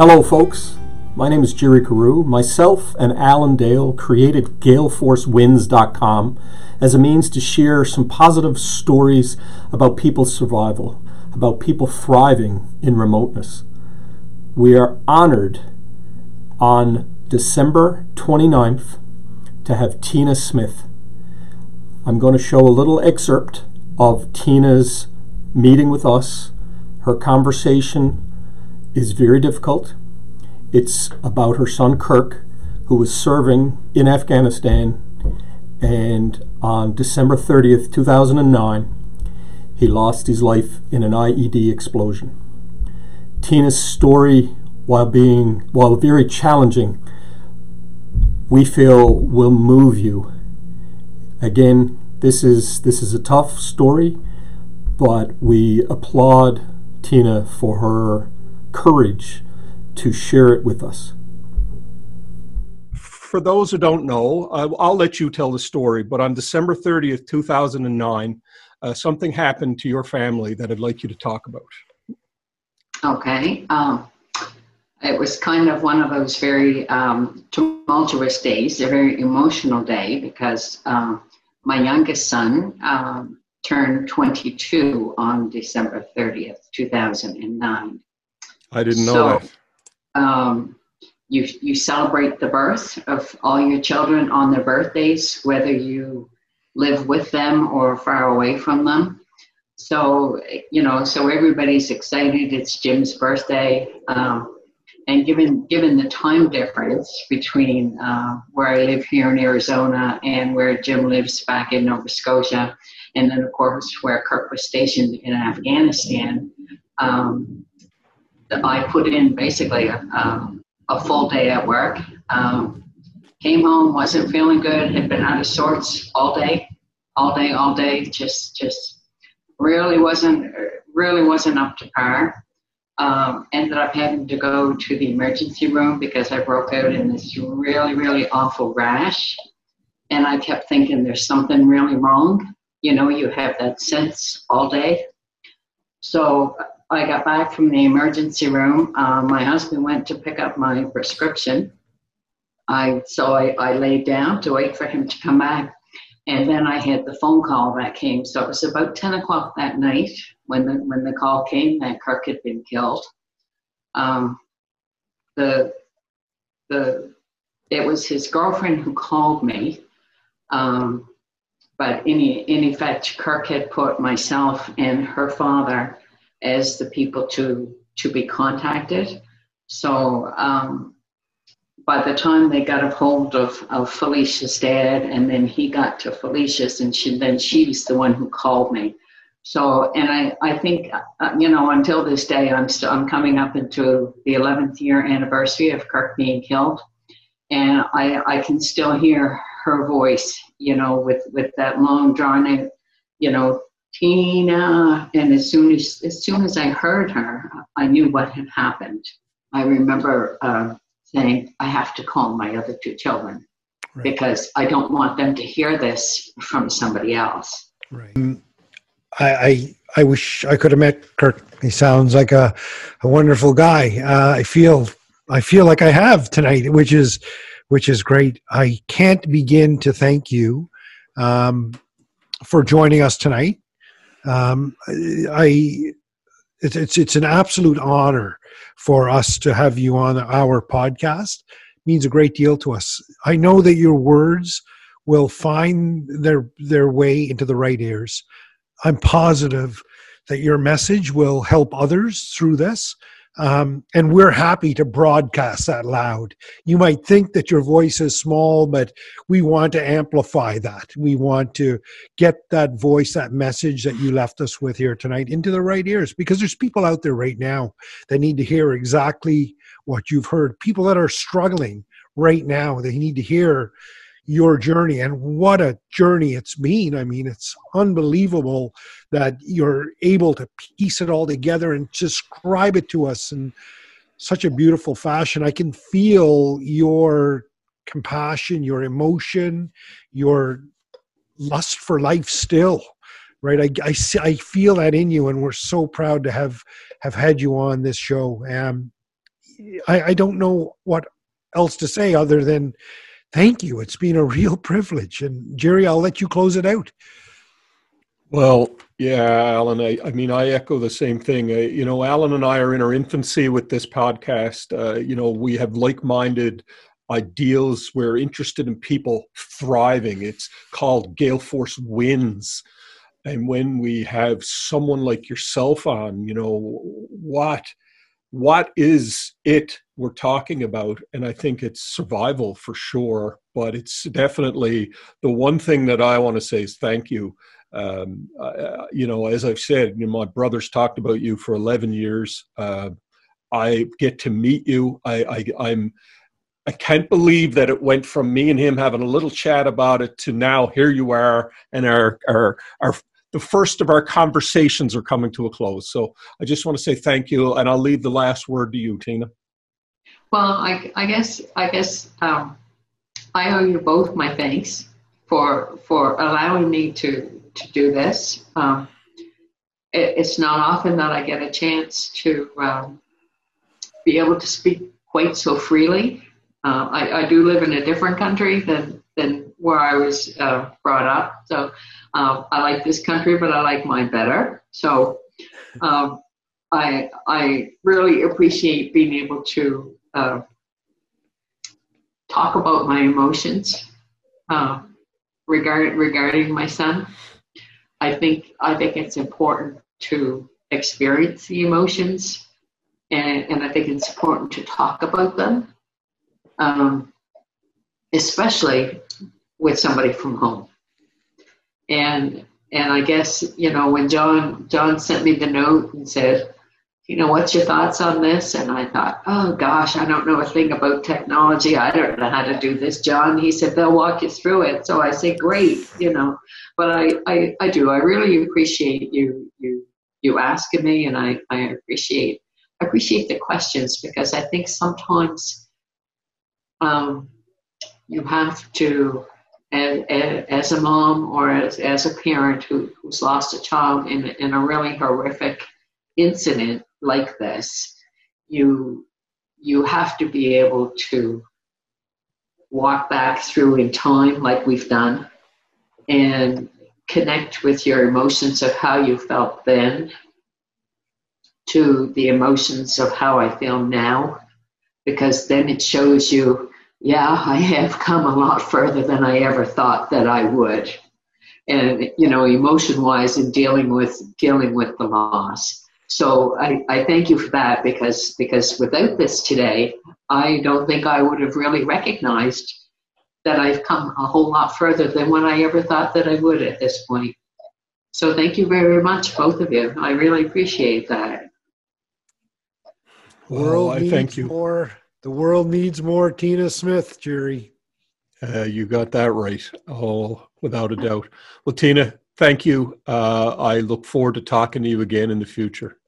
Hello, folks. My name is Gerry Carew. Myself and Allan Dale created GaleForceWins.com as a means to share some positive stories about people's survival, about people thriving in remoteness. We are honored on December 29th to have Tina Smith. I'm going to show a little excerpt of Tina's meeting with us. Her conversation is very difficult. It's about her son Kirk, who was serving in Afghanistan, and on December 30th, 2009, he lost his life in an IED explosion. Tina's story, while being while very challenging, we feel will move you. Again, this is this is a tough story, but we applaud Tina for her courage to share it with us. For those who don't know, I'll let you tell the story, but on December 30th, 2009, uh, something happened to your family that I'd like you to talk about. Okay. Um, it was kind of one of those very um, tumultuous days, a very emotional day, because uh, my youngest son um, turned 22 on December 30th, 2009. I didn't know so, that. Um, you, you celebrate the birth of all your children on their birthdays, whether you live with them or far away from them. So, you know, so everybody's excited. It's Jim's birthday. Um, and given, given the time difference between uh, where I live here in Arizona and where Jim lives back in Nova Scotia, and then, of course, where Kirk was stationed in Afghanistan, um, I put in basically a, um, a full day at work. Um, came home, wasn't feeling good, had been out of sorts all day, all day, all day. Just, just really wasn't, really wasn't up to par. Um, ended up having to go to the emergency room because I broke out in this really, really awful rash. And I kept thinking there's something really wrong. You know, you have that sense all day. So I got back from the emergency room. Uh, my husband went to pick up my prescription. I so I, I laid down to wait for him to come back, and then I had the phone call that came. So it was about ten o'clock that night when the when the call came that Kirk had been killed. Um, the the it was his girlfriend who called me. Um, but in, in effect, Kirk had put myself and her father as the people to to be contacted. So um, by the time they got a hold of, of Felicia's dad, and then he got to Felicia's, and she, then she's the one who called me. So, and I, I think, uh, you know, until this day, I'm still, I'm coming up into the 11th year anniversary of Kirk being killed, and I, I can still hear her voice, you know, with with that long drawn, in, you know, Tina, and as soon as as soon as I heard her, I knew what had happened. I remember uh, saying, "I have to call my other two children right. because I don't want them to hear this from somebody else." Right. Um, I, I, I wish I could have met Kirk. He sounds like a a wonderful guy. Uh, I feel I feel like I have tonight, which is which is great. I can't begin to thank you um, for joining us tonight. Um, I it's, it's it's an absolute honor for us to have you on our podcast. It means a great deal to us. I know that your words will find their their way into the right ears. I'm positive that your message will help others through this um, and we're happy to broadcast that loud. You might think that your voice is small, but we want to amplify that. We want to get that voice, that message that you left us with here tonight into the right ears because there's people out there right now that need to hear exactly what you've heard. People that are struggling right now, they need to hear your journey and what a journey it's been. I mean, it's unbelievable that you're able to piece it all together and describe it to us in such a beautiful fashion. I can feel your compassion, your emotion, your lust for life still right I, I, I feel that in you and we're so proud to have have had you on this show um, I, I don't know what else to say other than thank you. It's been a real privilege. And Gerry, I'll let you close it out. Well, yeah, Allan. I, I mean, I echo the same thing. Uh, you know, Allan and I are in our infancy with this podcast. Uh, you know, we have like-minded ideals. We're interested in people thriving. It's called Gale Force Wins. And when we have someone like yourself on, you know, what what is it we're talking about? And I think it's survival for sure, but it's definitely the one thing that I want to say is thank you. Um, uh, you know, as I've said, you know, my brothers talked about you for 11 years. Uh, I get to meet you. I, I, I'm, I can't believe that it went from me and him having a little chat about it to now here you are and our our our the first of our conversations are coming to a close. So I just want to say thank you, and I'll leave the last word to you, Tina. Well, I, I guess I guess um, I owe you both my thanks for for allowing me to to do this. Um, it, it's not often that I get a chance to um, be able to speak quite so freely. Uh, I, I do live in a different country than than where I was uh, brought up, so um, I like this country, but I like mine better. So um, I I really appreciate being able to uh, talk about my emotions uh, regarding regarding my son. I think I think it's important to experience the emotions, and, and I think it's important to talk about them, um, especially with somebody from home and and I guess you know when John John sent me the note and said, you know, what's your thoughts on this? And I thought, oh gosh, I don't know a thing about technology. I don't know how to do this, John. He said they'll walk you through it. So I say, great, you know. But I I, I do. I really appreciate you you you asking me, and I I appreciate I appreciate the questions because I think sometimes um, you have to as, as a mom or as, as a parent who, who's lost a child in, in a really horrific incident like this, you you have to be able to walk back through in time like we've done and connect with your emotions of how you felt then to the emotions of how I feel now because then it shows you yeah, I have come a lot further than I ever thought that I would. And, you know, emotion wise in dealing with dealing with the loss. So I, I thank you for that because because without this today, I don't think I would have really recognized that I've come a whole lot further than what I ever thought that I would at this point. So thank you very much, both of you. I really appreciate that. Well, oh, I thank you. More the world needs more Tina Smith, Gerry. Uh, you got that right. Oh, without a doubt. Well, Tina, thank you. Uh, I look forward to talking to you again in the future.